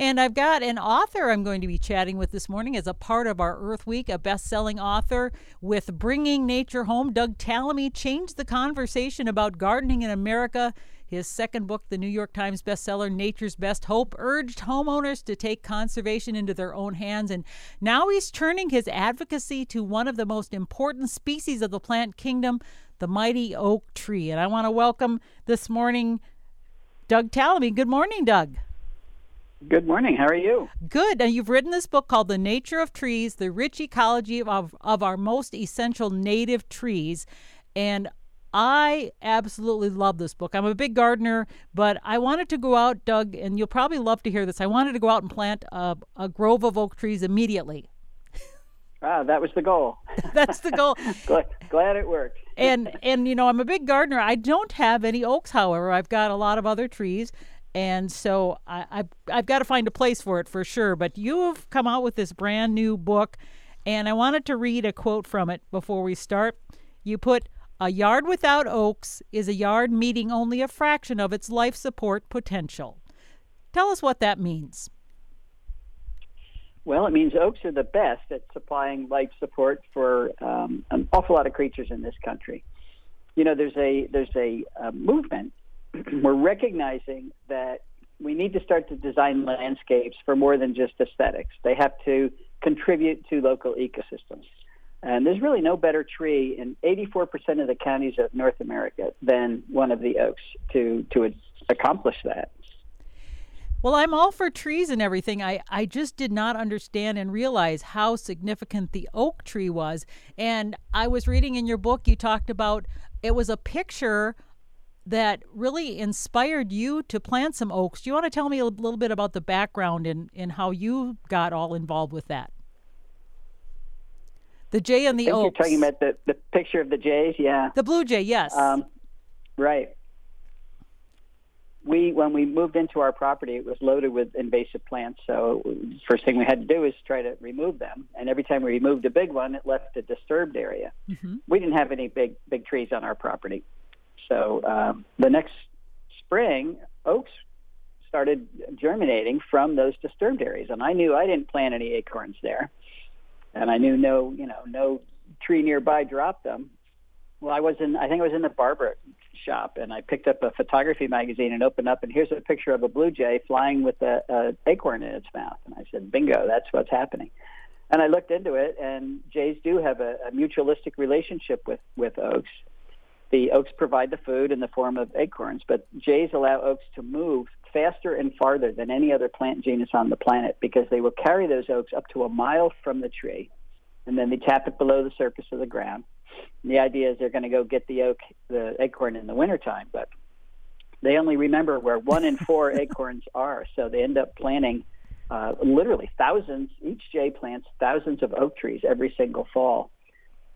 And I've got an author I'm going to be chatting with this morning as a part of our Earth Week, a best selling author with Bringing Nature Home. Doug Tallamy changed the conversation about gardening in America. His second book, the New York Times bestseller Nature's Best Hope, urged homeowners to take conservation into their own hands. And now he's turning his advocacy to one of the most important species of the plant kingdom, the mighty oak tree. And I want to welcome this morning Doug Tallamy. Good morning, Doug. Good morning. How are you? Good. Now, you've written this book called The Nature of Trees, the rich ecology of, of our most essential native trees. And I absolutely love this book. I'm a big gardener, but I wanted to go out, Doug, and you'll probably love to hear this. I wanted to go out and plant a, a grove of oak trees immediately. Ah, that was the goal. That's the goal. glad, glad it worked. and and you know, I'm a big gardener. I don't have any oaks, however. I've got a lot of other trees, and so I, I've, I've got to find a place for it for sure. But you have come out with this brand new book, and I wanted to read a quote from it before we start. You put, A yard without oaks is a yard meeting only a fraction of its life support potential. Tell us what that means. Well, it means oaks are the best at supplying life support for um, an awful lot of creatures in this country. You know, there's a there's a, a movement we're recognizing that we need to start to design landscapes for more than just aesthetics. They have to contribute to local ecosystems. And there's really no better tree in 84% of the counties of North America than one of the oaks to, to accomplish that. Well, I'm all for trees and everything. I, I just did not understand and realize how significant the oak tree was. And I was reading in your book, you talked about it was a picture that really inspired you to plant some oaks. Do you want to tell me a little bit about the background and, and how you got all involved with that? The jay and the oaks. You're talking about the, the picture of the jays, yeah. The blue jay, yes. Um, right. We when we moved into our property, it was loaded with invasive plants. So first thing we had to do is try to remove them. And every time we removed a big one, it left a disturbed area. Mm-hmm. We didn't have any big big trees on our property. So um, the next spring, oaks started germinating from those disturbed areas, and I knew I didn't plant any acorns there, and I knew no, you know, no tree nearby dropped them. Well, I was in, I think I was in the barber shop, and I picked up a photography magazine and opened up, and here's a picture of a blue jay flying with a, a acorn in its mouth, and I said, "Bingo, that's what's happening." And I looked into it, and jays do have a, a mutualistic relationship with with oaks, the oaks provide the food in the form of acorns, but jays allow oaks to move faster and farther than any other plant genus on the planet because they will carry those oaks up to a mile from the tree and then they tap it below the surface of the ground. And the idea is they're going to go get the oak, the acorn in the wintertime, but they only remember where one in four acorns are. So they end up planting uh, literally thousands, each jay plants thousands of oak trees every single fall.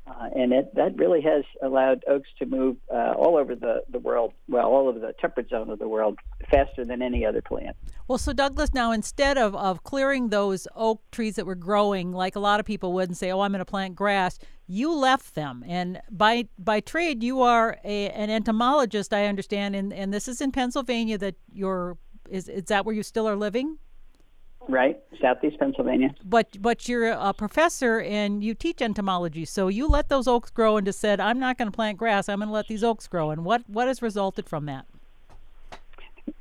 Uh, and it, that really has allowed oaks to move uh, all over the, the world, well, all over the temperate zone of the world, faster than any other plant. Well, so Douglas, now instead of, of clearing those oak trees that were growing, like a lot of people would and say, oh, I'm going to plant grass, you left them. And by by trade, you are a, an entomologist, I understand, and, and this is in Pennsylvania that you're, is, is that where you still are living? Right, southeast Pennsylvania. But but you're a professor and you teach entomology, so you let those oaks grow and just said, "I'm not going to plant grass. I'm going to let these oaks grow." And what what has resulted from that?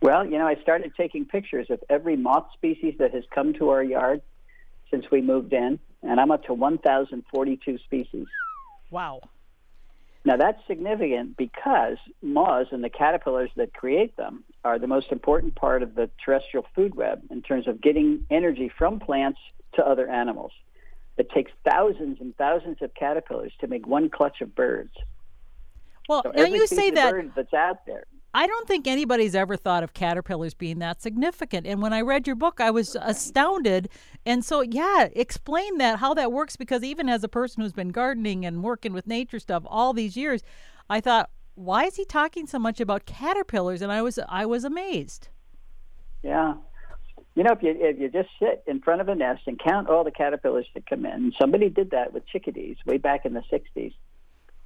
Well, you know, I started taking pictures of every moth species that has come to our yard since we moved in, and I'm up to 1,042 species. Wow. Now that's significant because moths and the caterpillars that create them are the most important part of the terrestrial food web in terms of getting energy from plants to other animals. It takes thousands and thousands of caterpillars to make one clutch of birds. Well, so now you say that that's out there I don't think anybody's ever thought of caterpillars being that significant. And when I read your book, I was astounded. And so, yeah, explain that, how that works, because even as a person who's been gardening and working with nature stuff all these years, I thought, why is he talking so much about caterpillars? And I was I was amazed. Yeah. You know, if you if you just sit in front of a nest and count all the caterpillars that come in, somebody did that with chickadees way back in the '60s.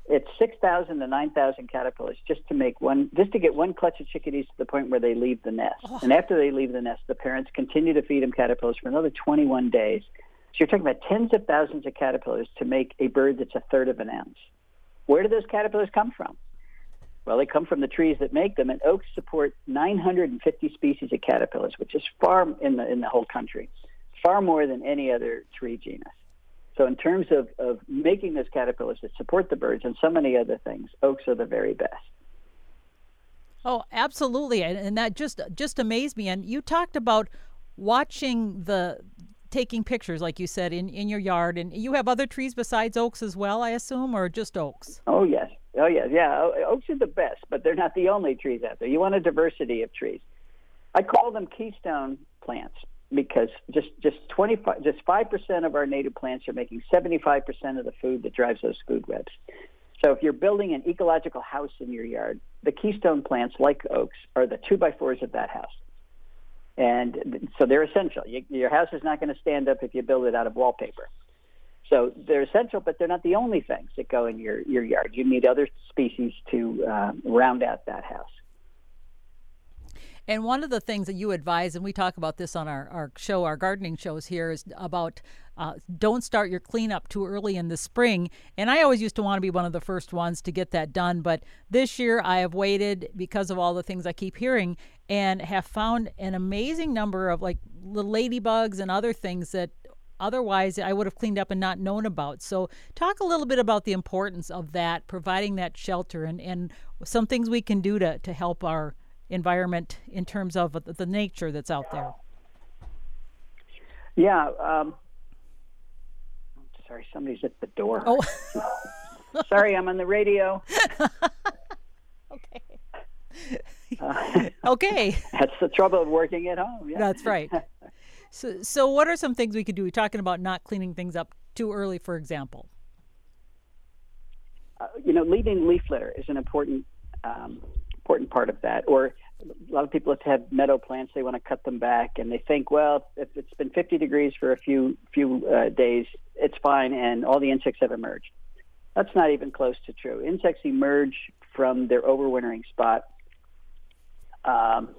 It's six thousand to nine thousand caterpillars just to make one, just to get one clutch of chickadees to the point where they leave the nest. Oh. And after they leave the nest, the parents continue to feed them caterpillars for another 21 days. So you're talking about tens of thousands of caterpillars to make a bird that's a third of an ounce. Where do those caterpillars come from? Well, they come from the trees that make them, and oaks support 950 species of caterpillars, which is far in the in the whole country, far more than any other tree genus. So, in terms of, of making those caterpillars that support the birds and so many other things, oaks are the very best. Oh, absolutely, and that just just amazed me. And you talked about watching the taking pictures, like you said, in in your yard, and you have other trees besides oaks as well, I assume, or just oaks? Oh yes, Oh yes. yeah. Oaks are the best, but they're not the only trees out there. You want a diversity of trees. I call them keystone plants because just just 25 just 5% of our native plants are making 75% of the food that drives those food webs. So if you're building an ecological house in your yard, the keystone plants like oaks are the 2 by 4s of that house. And so they're essential. You, your house is not going to stand up if you build it out of wallpaper. So they're essential, but they're not the only things that go in your, your yard. You need other species to uh, round out that house. And one of the things that you advise, and we talk about this on our, our show, our gardening shows here, is about uh, don't start your cleanup too early in the spring. And I always used to want to be one of the first ones to get that done. But this year I have waited because of all the things I keep hearing and have found an amazing number of like the ladybugs and other things that otherwise I would have cleaned up and not known about. So, talk a little bit about the importance of that, providing that shelter, and, and some things we can do to, to help our environment in terms of the nature that's out there. Yeah. Um, sorry, somebody's at the door. Oh. sorry, I'm on the radio. okay. Uh, okay. That's the trouble of working at home. Yeah. That's right. So, so what are some things we could do? We're talking about not cleaning things up too early, for example. Uh, you know, leaving leaf litter is an important um, important part of that. Or a lot of people have had meadow plants; they want to cut them back, and they think, well, if it's been 50 degrees for a few few uh, days, it's fine, and all the insects have emerged. That's not even close to true. Insects emerge from their overwintering spot um,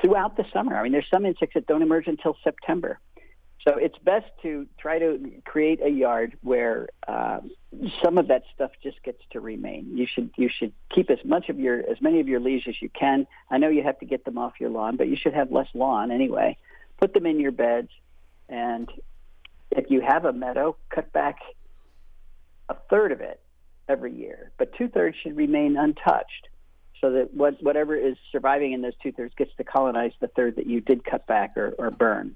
throughout the summer. I mean, there's some insects that don't emerge until September. So it's best to try to create a yard where um, some of that stuff just gets to remain. You should you should keep as much of your as many of your leaves as you can. I know you have to get them off your lawn, but you should have less lawn anyway. Put them in your beds, and if you have a meadow, cut back a third of it every year, but two thirds should remain untouched so that what, whatever is surviving in those two thirds gets to colonize the third that you did cut back or, or burn.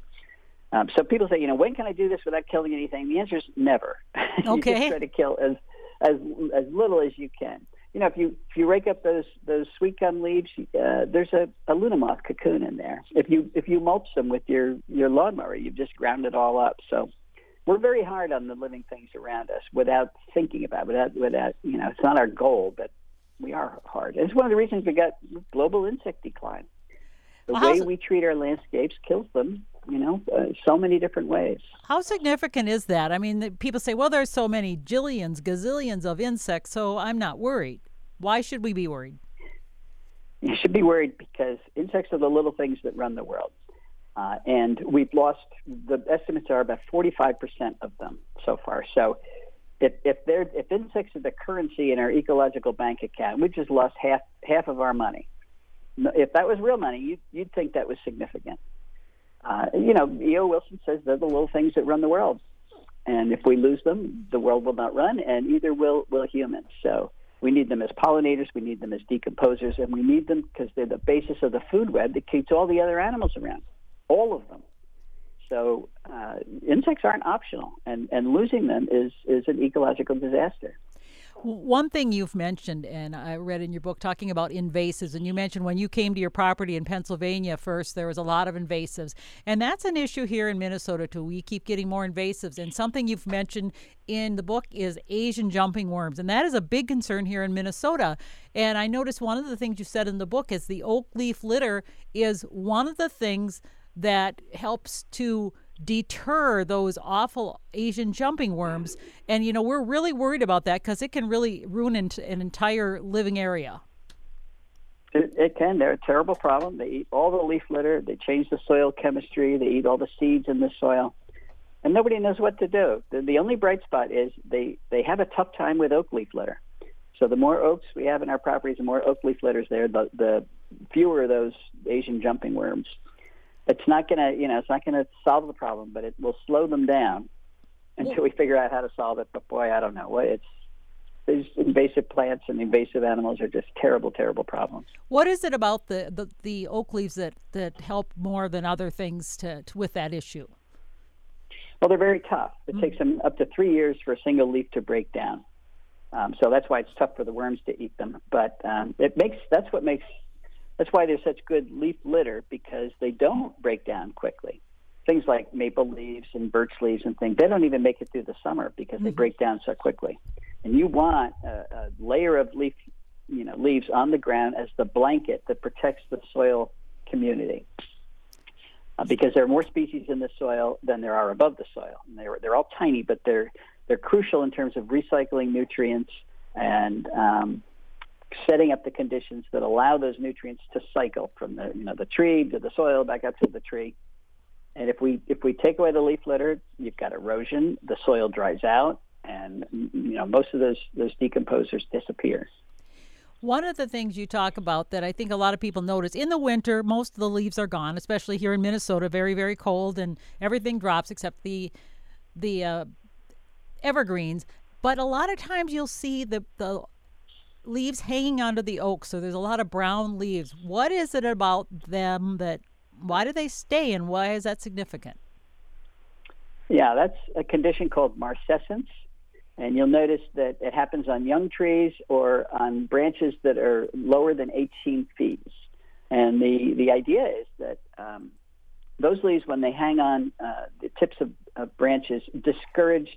Um, so people say, you know, when can I do this without killing anything? The answer is never. Okay. you just try to kill as as as little as you can. You know, if you if you rake up those those sweet gum leaves, uh, there's a, a luna moth cocoon in there. If you if you mulch them with your your lawnmower, you've just ground it all up. So we're very hard on the living things around us without thinking about it, without without you know, it's not our goal, but we are hard. It's one of the reasons we got global insect decline. The well, way we treat our landscapes kills them, you know, uh, so many different ways. How significant is that? I mean, people say, well, there's so many jillions, gazillions of insects, so I'm not worried. Why should we be worried? You should be worried because insects are the little things that run the world. Uh, and we've lost, the estimates are about 45% of them so far. So if if they're if insects are the currency in our ecological bank account, we've just lost half half of our money. If that was real money, you'd, you'd think that was significant. Uh, you know, E.O. Wilson says they're the little things that run the world, and if we lose them, the world will not run, and either will will humans. So we need them as pollinators, we need them as decomposers, and we need them because they're the basis of the food web that keeps all the other animals around, all of them. So uh, insects aren't optional, and, and losing them is, is an ecological disaster. One thing you've mentioned, and I read in your book talking about invasives, and you mentioned when you came to your property in Pennsylvania first, there was a lot of invasives. And that's an issue here in Minnesota, too. We keep getting more invasives. And something you've mentioned in the book is Asian jumping worms. And that is a big concern here in Minnesota. And I noticed one of the things you said in the book is the oak leaf litter is one of the things that helps to deter those awful Asian jumping worms. And, you know, we're really worried about that because it can really ruin an, an entire living area. It, it, can. They're a terrible problem. They eat all the leaf litter. They change the soil chemistry. They eat all the seeds in the soil. And nobody knows what to do. The, the only bright spot is they, they have a tough time with oak leaf litter. So the more oaks we have in our properties, the more oak leaf litters there, the, the fewer of those Asian jumping worms it's not going to, you know, it's not going to solve the problem, but it will slow them down until we figure out how to solve it. But boy, I don't know. It's these invasive plants and invasive animals are just terrible, terrible problems. What is it about the, the, the oak leaves that, that help more than other things to, to with that issue? Well, they're very tough. It mm-hmm. takes them up to three years for a single leaf to break down. Um, so that's why it's tough for the worms to eat them. But um, it makes that's what makes that's why there's such good leaf litter because they don't break down quickly. Things like maple leaves and birch leaves and things, they don't even make it through the summer because mm-hmm. they break down so quickly. And you want a, a layer of leaf, you know, leaves on the ground as the blanket that protects the soil community. Uh, because there are more species in the soil than there are above the soil. And they're they're all tiny, but they're they're crucial in terms of recycling nutrients and um, setting up the conditions that allow those nutrients to cycle from the you know the tree to the soil back up to the tree. And if we if we take away the leaf litter, you've got erosion. The soil dries out, and you know most of those those decomposers disappear. One of the things you talk about that I think a lot of people notice in the winter, most of the leaves are gone, especially here in Minnesota, very very cold, and everything drops except the the uh, evergreens. But a lot of times you'll see the the leaves hanging onto the oak, so there's a lot of brown leaves. What is it about them that why do they stay and why is that significant? Yeah, that's a condition called marcescence. And you'll notice that it happens on young trees or on branches that are lower than 18 feet. And the, the idea is that um, those leaves, when they hang on uh, the tips of, of branches, discouraged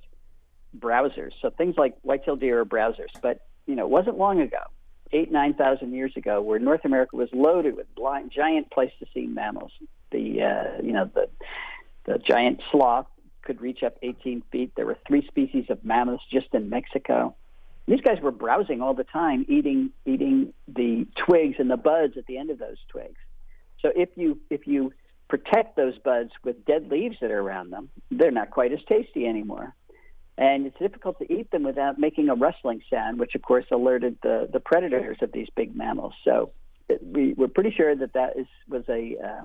browsers. So things like white-tailed deer are browsers, but you know, wasn't long ago, eight, 9,000 years ago, where North America was loaded with blind, giant Pleistocene mammals. The, uh, you know, the, the giant sloth could reach up 18 feet. There were three species of mammoths just in Mexico. These guys were browsing all the time, eating eating the twigs and the buds at the end of those twigs. So if you if you protect those buds with dead leaves that are around them, they're not quite as tasty anymore and it's difficult to eat them without making a rustling sound, which of course alerted the, the predators of these big mammals. So it, we, we're pretty sure that that is, was a, uh,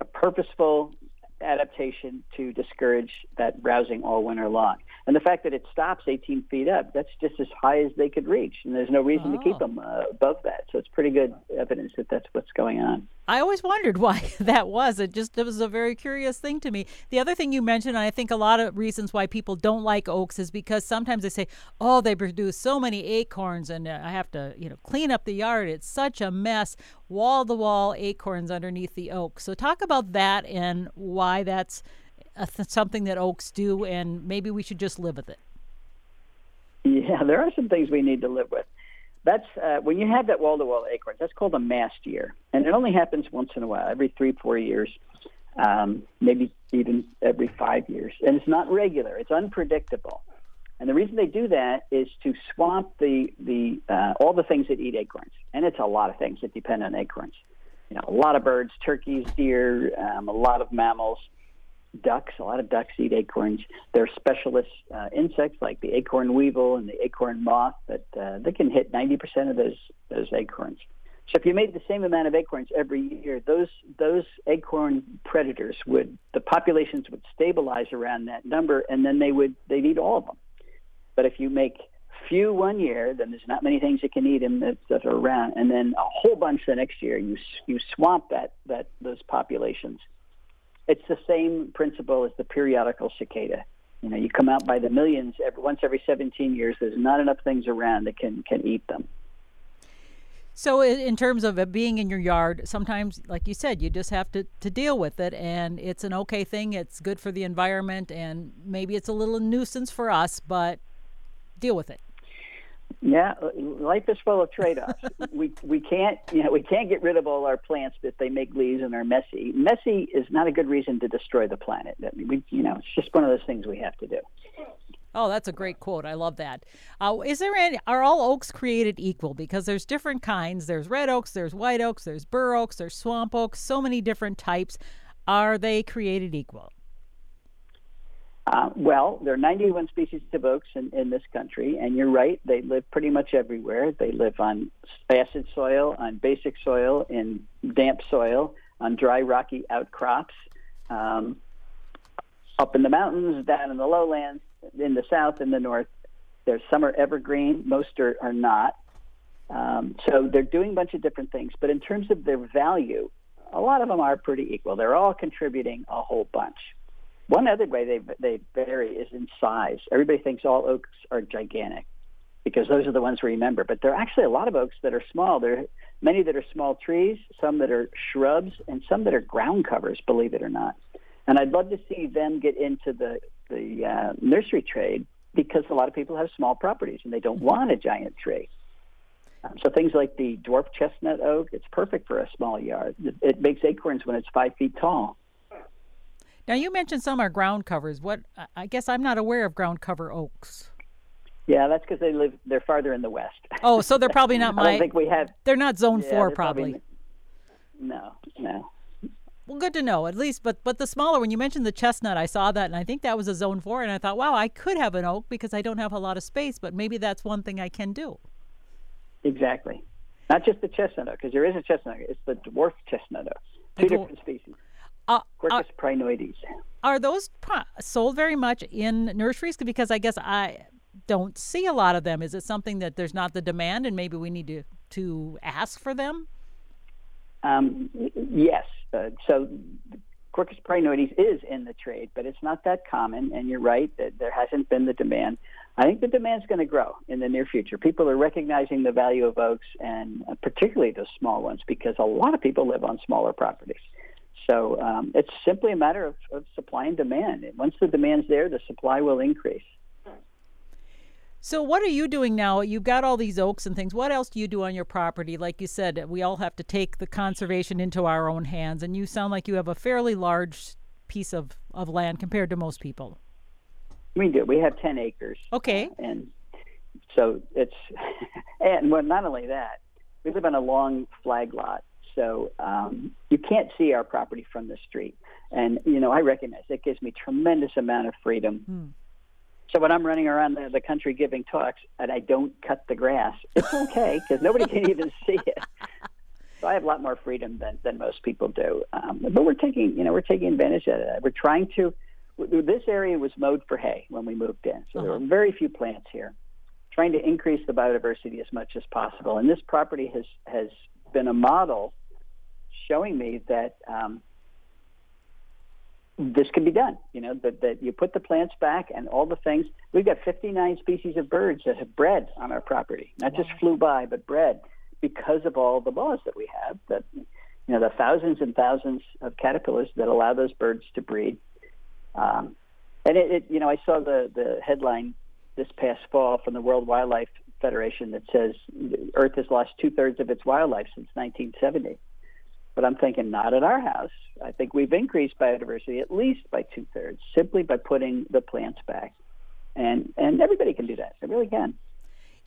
a purposeful adaptation to discourage that browsing all winter long. And the fact that it stops 18 feet up, that's just as high as they could reach. And there's no reason oh. to keep oh. them uh, above that. So it's pretty good evidence that that's what's going on. I always wondered why that was. It just it was a very curious thing to me. The other thing you mentioned, and I think a lot of reasons why people don't like oaks is because sometimes they say, "Oh, they produce so many acorns, and uh, I have to, you know, clean up the yard. It's such a mess, wall to wall acorns underneath the oak." So talk about that and why that's th- something that oaks do, and maybe we should just live with it. Yeah, there are some things we need to live with. That's uh, when you have that wall-to-wall acorns. That's called a mast year, and it only happens once in a while, every three, four years, um, maybe even every five years, and it's not regular. It's unpredictable, and the reason they do that is to swamp the the uh, all the things that eat acorns, and it's a lot of things that depend on acorns. You know, a lot of birds, turkeys, deer, um, a lot of mammals ducks. A lot of ducks eat acorns. There are specialist uh, insects like the acorn weevil and the acorn moth that uh, they can hit 90% of those those acorns. So if you made the same amount of acorns every year, those those acorn predators would the populations would stabilize around that number, and then they would they'd eat all of them. But if you make few one year, then there's not many things that can eat them that, that are around, and then a whole bunch the next year. You you swamp that that those populations it's the same principle as the periodical cicada. You know, you come out by the millions every, once every 17 years. There's not enough things around that can can eat them. So, in terms of being in your yard, sometimes, like you said, you just have to, to deal with it, and it's an okay thing. It's good for the environment, and maybe it's a little nuisance for us, but deal with it. Yeah, life is full of trade-offs. we we can't you know we can't get rid of all our plants that they make leaves and are messy. Messy is not a good reason to destroy the planet. I mean, we you know it's just one of those things we have to do. Oh, that's a great quote. I love that. Uh, is there any? Are all oaks created equal? Because there's different kinds. There's red oaks. There's white oaks. There's bur oaks. There's swamp oaks. So many different types. Are they created equal? Uh, well, there are 91 species of oaks in, in this country, and you're right, they live pretty much everywhere. They live on acid soil, on basic soil, in damp soil, on dry, rocky outcrops, um, up in the mountains, down in the lowlands, in the south, in the north. There's some are evergreen, most are, are not. Um, so they're doing a bunch of different things, but in terms of their value, a lot of them are pretty equal. They're all contributing a whole bunch. One other way they they vary is in size. Everybody thinks all oaks are gigantic because those are the ones we remember, but there are actually a lot of oaks that are small. There are many that are small trees, some that are shrubs, and some that are ground covers. Believe it or not. And I'd love to see them get into the the uh, nursery trade because a lot of people have small properties and they don't want a giant tree. Um, so things like the dwarf chestnut oak, it's perfect for a small yard. It, it makes acorns when it's five feet tall. Now you mentioned some are ground covers. What I guess I'm not aware of ground cover oaks. Yeah, that's because they live. They're farther in the west. Oh, so they're probably not my. I don't think we have. They're not zone yeah, four, probably. probably. No, no. Well, good to know at least. But but the smaller when you mentioned the chestnut, I saw that and I think that was a zone four, and I thought, wow, I could have an oak because I don't have a lot of space, but maybe that's one thing I can do. Exactly. Not just the chestnut oak, because there is a chestnut oak. It's the dwarf chestnut oak. Two different species. Uh, Quercus uh, prinoides. Are those sold very much in nurseries? Because I guess I don't see a lot of them. Is it something that there's not the demand, and maybe we need to to ask for them? Um, yes. Uh, so Quercus prinoides is in the trade, but it's not that common. And you're right that there hasn't been the demand. I think the demand's going to grow in the near future. People are recognizing the value of oaks, and particularly the small ones, because a lot of people live on smaller properties. So um, it's simply a matter of, of supply and demand. Once the demand's there, the supply will increase. So, what are you doing now? You've got all these oaks and things. What else do you do on your property? Like you said, we all have to take the conservation into our own hands, and you sound like you have a fairly large piece of, of land compared to most people. We do. We have 10 acres. Okay. Uh, and so it's, and well, not only that, we live on a long flag lot. So um, you can't see our property from the street. And, you know, I recognize it gives me tremendous amount of freedom. Hmm. So when I'm running around the, the country giving talks and I don't cut the grass, it's okay because nobody can even see it. So I have a lot more freedom than, than most people do. Um, but we're taking, you know, we're taking advantage of that. We're trying to. This area was mowed for hay when we moved in, so uh-huh. there were very few plants here. Trying to increase the biodiversity as much as possible, and this property has has been a model showing me that um, this can be done. You know, that, that you put the plants back and all the things. We've got 59 species of birds that have bred on our property, not just flew by, but bred because of all the laws that we have. That you know, the thousands and thousands of caterpillars that allow those birds to breed. Um, and it, it, you know, I saw the the headline this past fall from the World Wildlife Federation that says Earth has lost two thirds of its wildlife since 1970. But I'm thinking not at our house. I think we've increased biodiversity at least by two thirds simply by putting the plants back. And and everybody can do that. They really can.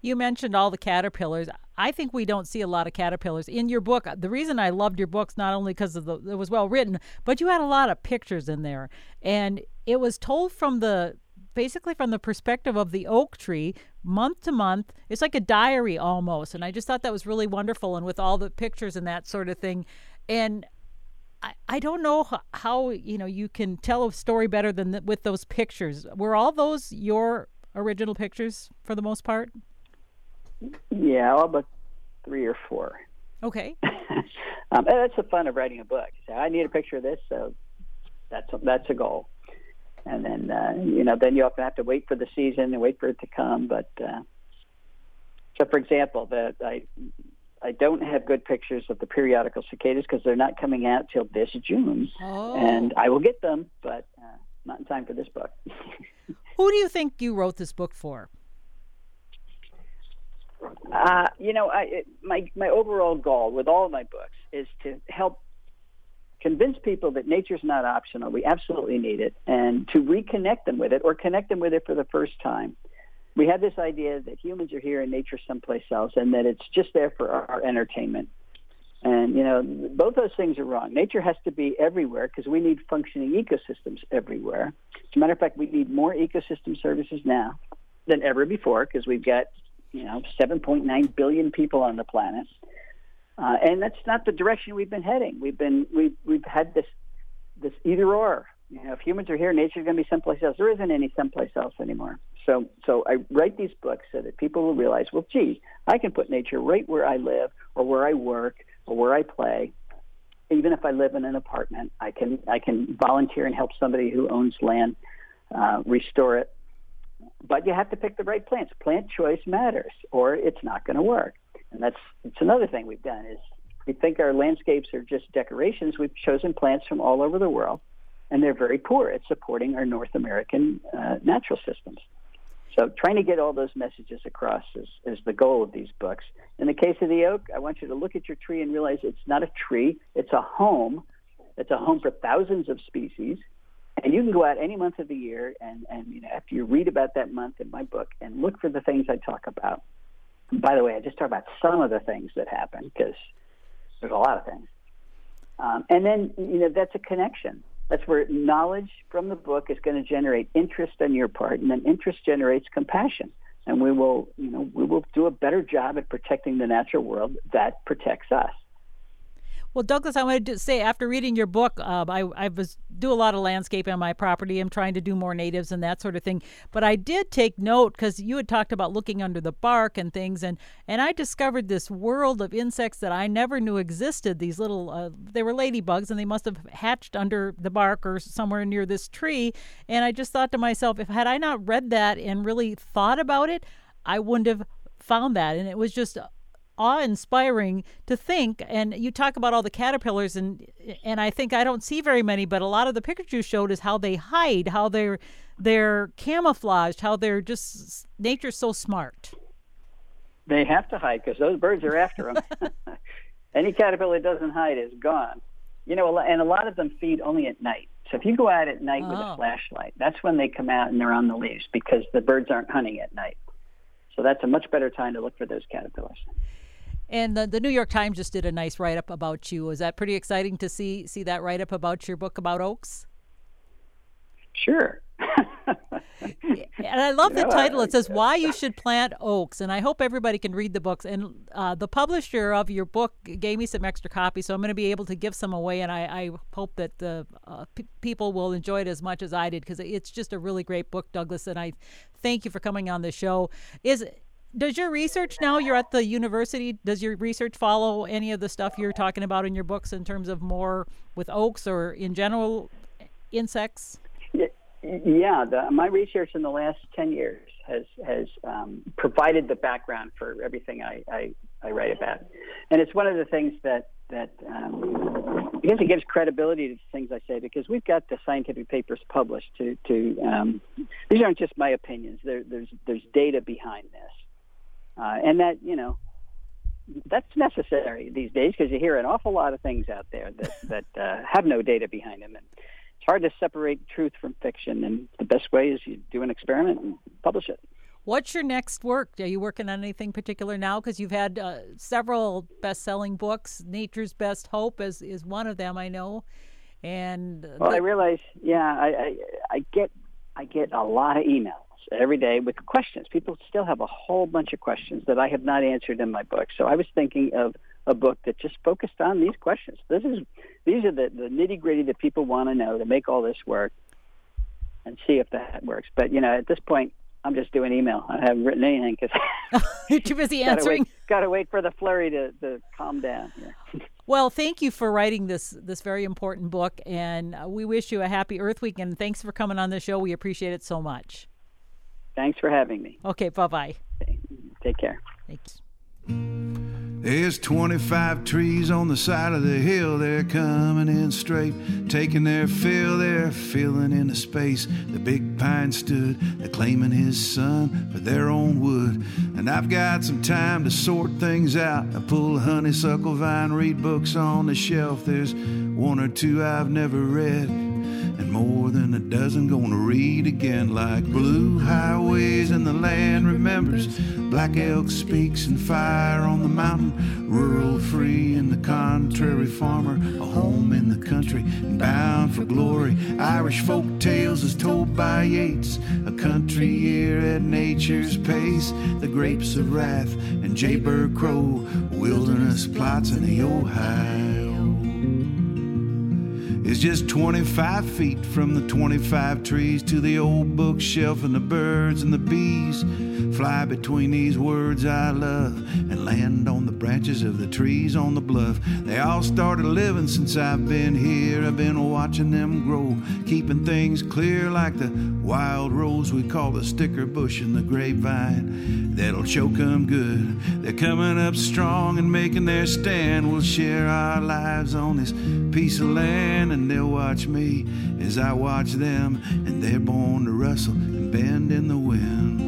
You mentioned all the caterpillars. I think we don't see a lot of caterpillars in your book. The reason I loved your books not only because of the it was well written, but you had a lot of pictures in there, and it was told from the basically from the perspective of the oak tree month to month it's like a diary almost and i just thought that was really wonderful and with all the pictures and that sort of thing and I, I don't know how you know you can tell a story better than the, with those pictures. Were all those your original pictures for the most part? Yeah, all but three or four. Okay. um, that's the fun of writing a book. So I need a picture of this, so that's a, that's a goal. and then uh, you know then you often have to wait for the season and wait for it to come. But uh, so, for example, that I I don't have good pictures of the periodical cicadas because they're not coming out till this June, oh. and I will get them, but uh, not in time for this book. Who do you think you wrote this book for? Uh, you know, I, it, my my overall goal with all of my books is to help convince people that nature's not optional. We absolutely need it, and to reconnect them with it or connect them with it for the first time. We have this idea that humans are here in nature someplace else, and that it's just there for our, entertainment. And you know, both those things are wrong. Nature has to be everywhere because we need functioning ecosystems everywhere. As a matter of fact, we need more ecosystem services now than ever before because we've got you know 7.9 billion people on the planet, uh, and that's not the direction we've been heading. We've been we've we've had this this either or. You know, if humans are here, nature's going to be someplace else. There isn't any someplace else anymore. So so I write these books so that people will realize, well, gee, I can put nature right where I live or where I work or where I play. Even if I live in an apartment, I can I can volunteer and help somebody who owns land uh, restore it but you have to pick the right plants. Plant choice matters, or it's not going to work. And that's it's another thing we've done is we think our landscapes are just decorations. We've chosen plants from all over the world, and they're very poor at supporting our North American uh, natural systems. So trying to get all those messages across is, is the goal of these books. In the case of the oak, I want you to look at your tree and realize it's not a tree, it's a home. It's a home for thousands of species. And you can go out any month of the year and, and you know, after you read about that month in my book and look for the things I talk about. And by the way, I just talk about some of the things that happen because there's a lot of things. Um, and then, you know, that's a connection. That's where knowledge from the book is going to generate interest on your part, and then interest generates compassion. And we will, you know, we will do a better job at protecting the natural world that protects us. Well, Douglas, I wanted to say after reading your book, uh, I, I was do a lot of landscape on my property. I'm trying to do more natives and that sort of thing. But I did take note because you had talked about looking under the bark and things, and and I discovered this world of insects that I never knew existed. These little, uh, they were ladybugs, and they must have hatched under the bark or somewhere near this tree. And I just thought to myself, if had I not read that and really thought about it, I wouldn't have found that. And it was just awe-inspiring to think and you talk about all the caterpillars and and I think I don't see very many but a lot of the pictures you showed is how they hide how they're they're camouflaged how they're just nature's so smart they have to hide because those birds are after them any caterpillar that doesn't hide is gone you know and a lot of them feed only at night so if you go out at night oh. with a oh. flashlight that's when they come out and they're on the leaves because the birds aren't hunting at night so that's a much better time to look for those caterpillars. And the, the New York Times just did a nice write up about you. Was that pretty exciting to see see that write up about your book about oaks? Sure. and I love the title. It says "Why You Should Plant Oaks," and I hope everybody can read the books. And uh, the publisher of your book gave me some extra copies, so I'm going to be able to give some away. And I, I hope that the uh, p- people will enjoy it as much as I did because it's just a really great book, Douglas. And I thank you for coming on the show. Is does your research now you're at the university does your research follow any of the stuff you're talking about in your books in terms of more with oaks or in general insects? Yeah the, my research in the last 10 years has has um, provided the background for everything I, I, I, write about. And it's one of the things that that um, it gives credibility to the things I say because we've got the scientific papers published to to um, these aren't just my opinions. There, there's there's data behind this uh, and that, you know, that's necessary these days because you hear an awful lot of things out there that, that uh, have no data behind them. And it's hard to separate truth from fiction. And the best way is you do an experiment and publish it. What's your next work? Are you working on anything particular now? Because you've had uh, several best-selling books. Nature's Best Hope is, is one of them, I know. And well, the... I realize, yeah, I, I, I get I get a lot of emails every day with questions. People still have a whole bunch of questions that I have not answered in my book. So I was thinking of a book that just focused on these questions. This is these are the, the nitty gritty that people want to know to make all this work and see if that works. But you know, at this point, I'm just doing email. I haven't written anything because you're too busy answering. Got to wait for the flurry to, to calm down. Yeah. Well, thank you for writing this this very important book, and uh, we wish you a happy Earth Week. And thanks for coming on the show. We appreciate it so much. Thanks for having me. Okay, bye bye. Take care. Thanks. There's 25 trees on the side of the hill. They're coming in straight, taking their fill. They're filling in the space. The big pine stood, they're claiming his sun for their own wood. And I've got some time to sort things out. I pull a honeysuckle vine, read books on the shelf. There's one or two I've never read and more than a dozen gonna read again like blue highways and the land. Remembers black elk speaks and fire on the mountain. Rural free and the contrary farmer. A home in the country and bound for glory. Irish folk tales as told by yeats. A country year at nature's pace. The grapes of wrath and Jayber Crow. Wilderness plots in the ohio is just 25 feet from the 25 trees to the old bookshelf and the birds and the bees fly between these words I love and land on the branches of the trees on the bluff. They all started living since I've been here. I've been watching them grow, keeping things clear like the wild rose we call the sticker bush and the grapevine. That'll choke them good. They're coming up strong and making their stand. We'll share our lives on this piece of land and they'll watch me as I watch them, and they're born to rustle and bend in the wind.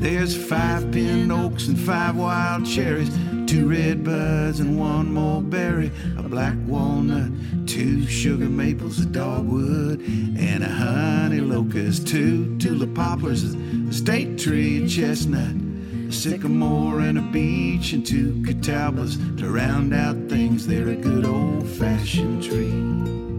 There's five pin oaks and five wild cherries, two red buds and one mulberry, a black walnut, two sugar maples, a dogwood, and a honey locust, two tulip poplars, a state tree, a chestnut a sycamore and a beech and two catalpas to round out things. They're a good old fashioned tree.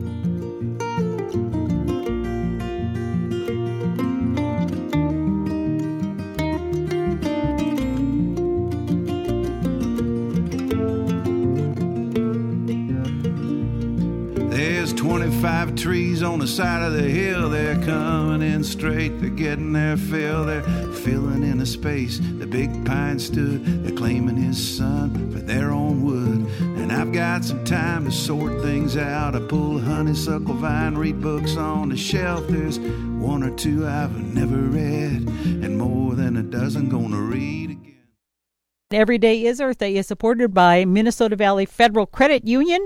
25 trees on the side of the hill. They're coming in straight. They're getting their fill. They're filling in the space. The big pine stood. They're claiming his sun for their own wood. And I've got some time to sort things out. I pull a honeysuckle vine, read books on the shelf. There's one or two I've never read, and more than a dozen gonna read again. Every Day is Earth Day is supported by Minnesota Valley Federal Credit Union.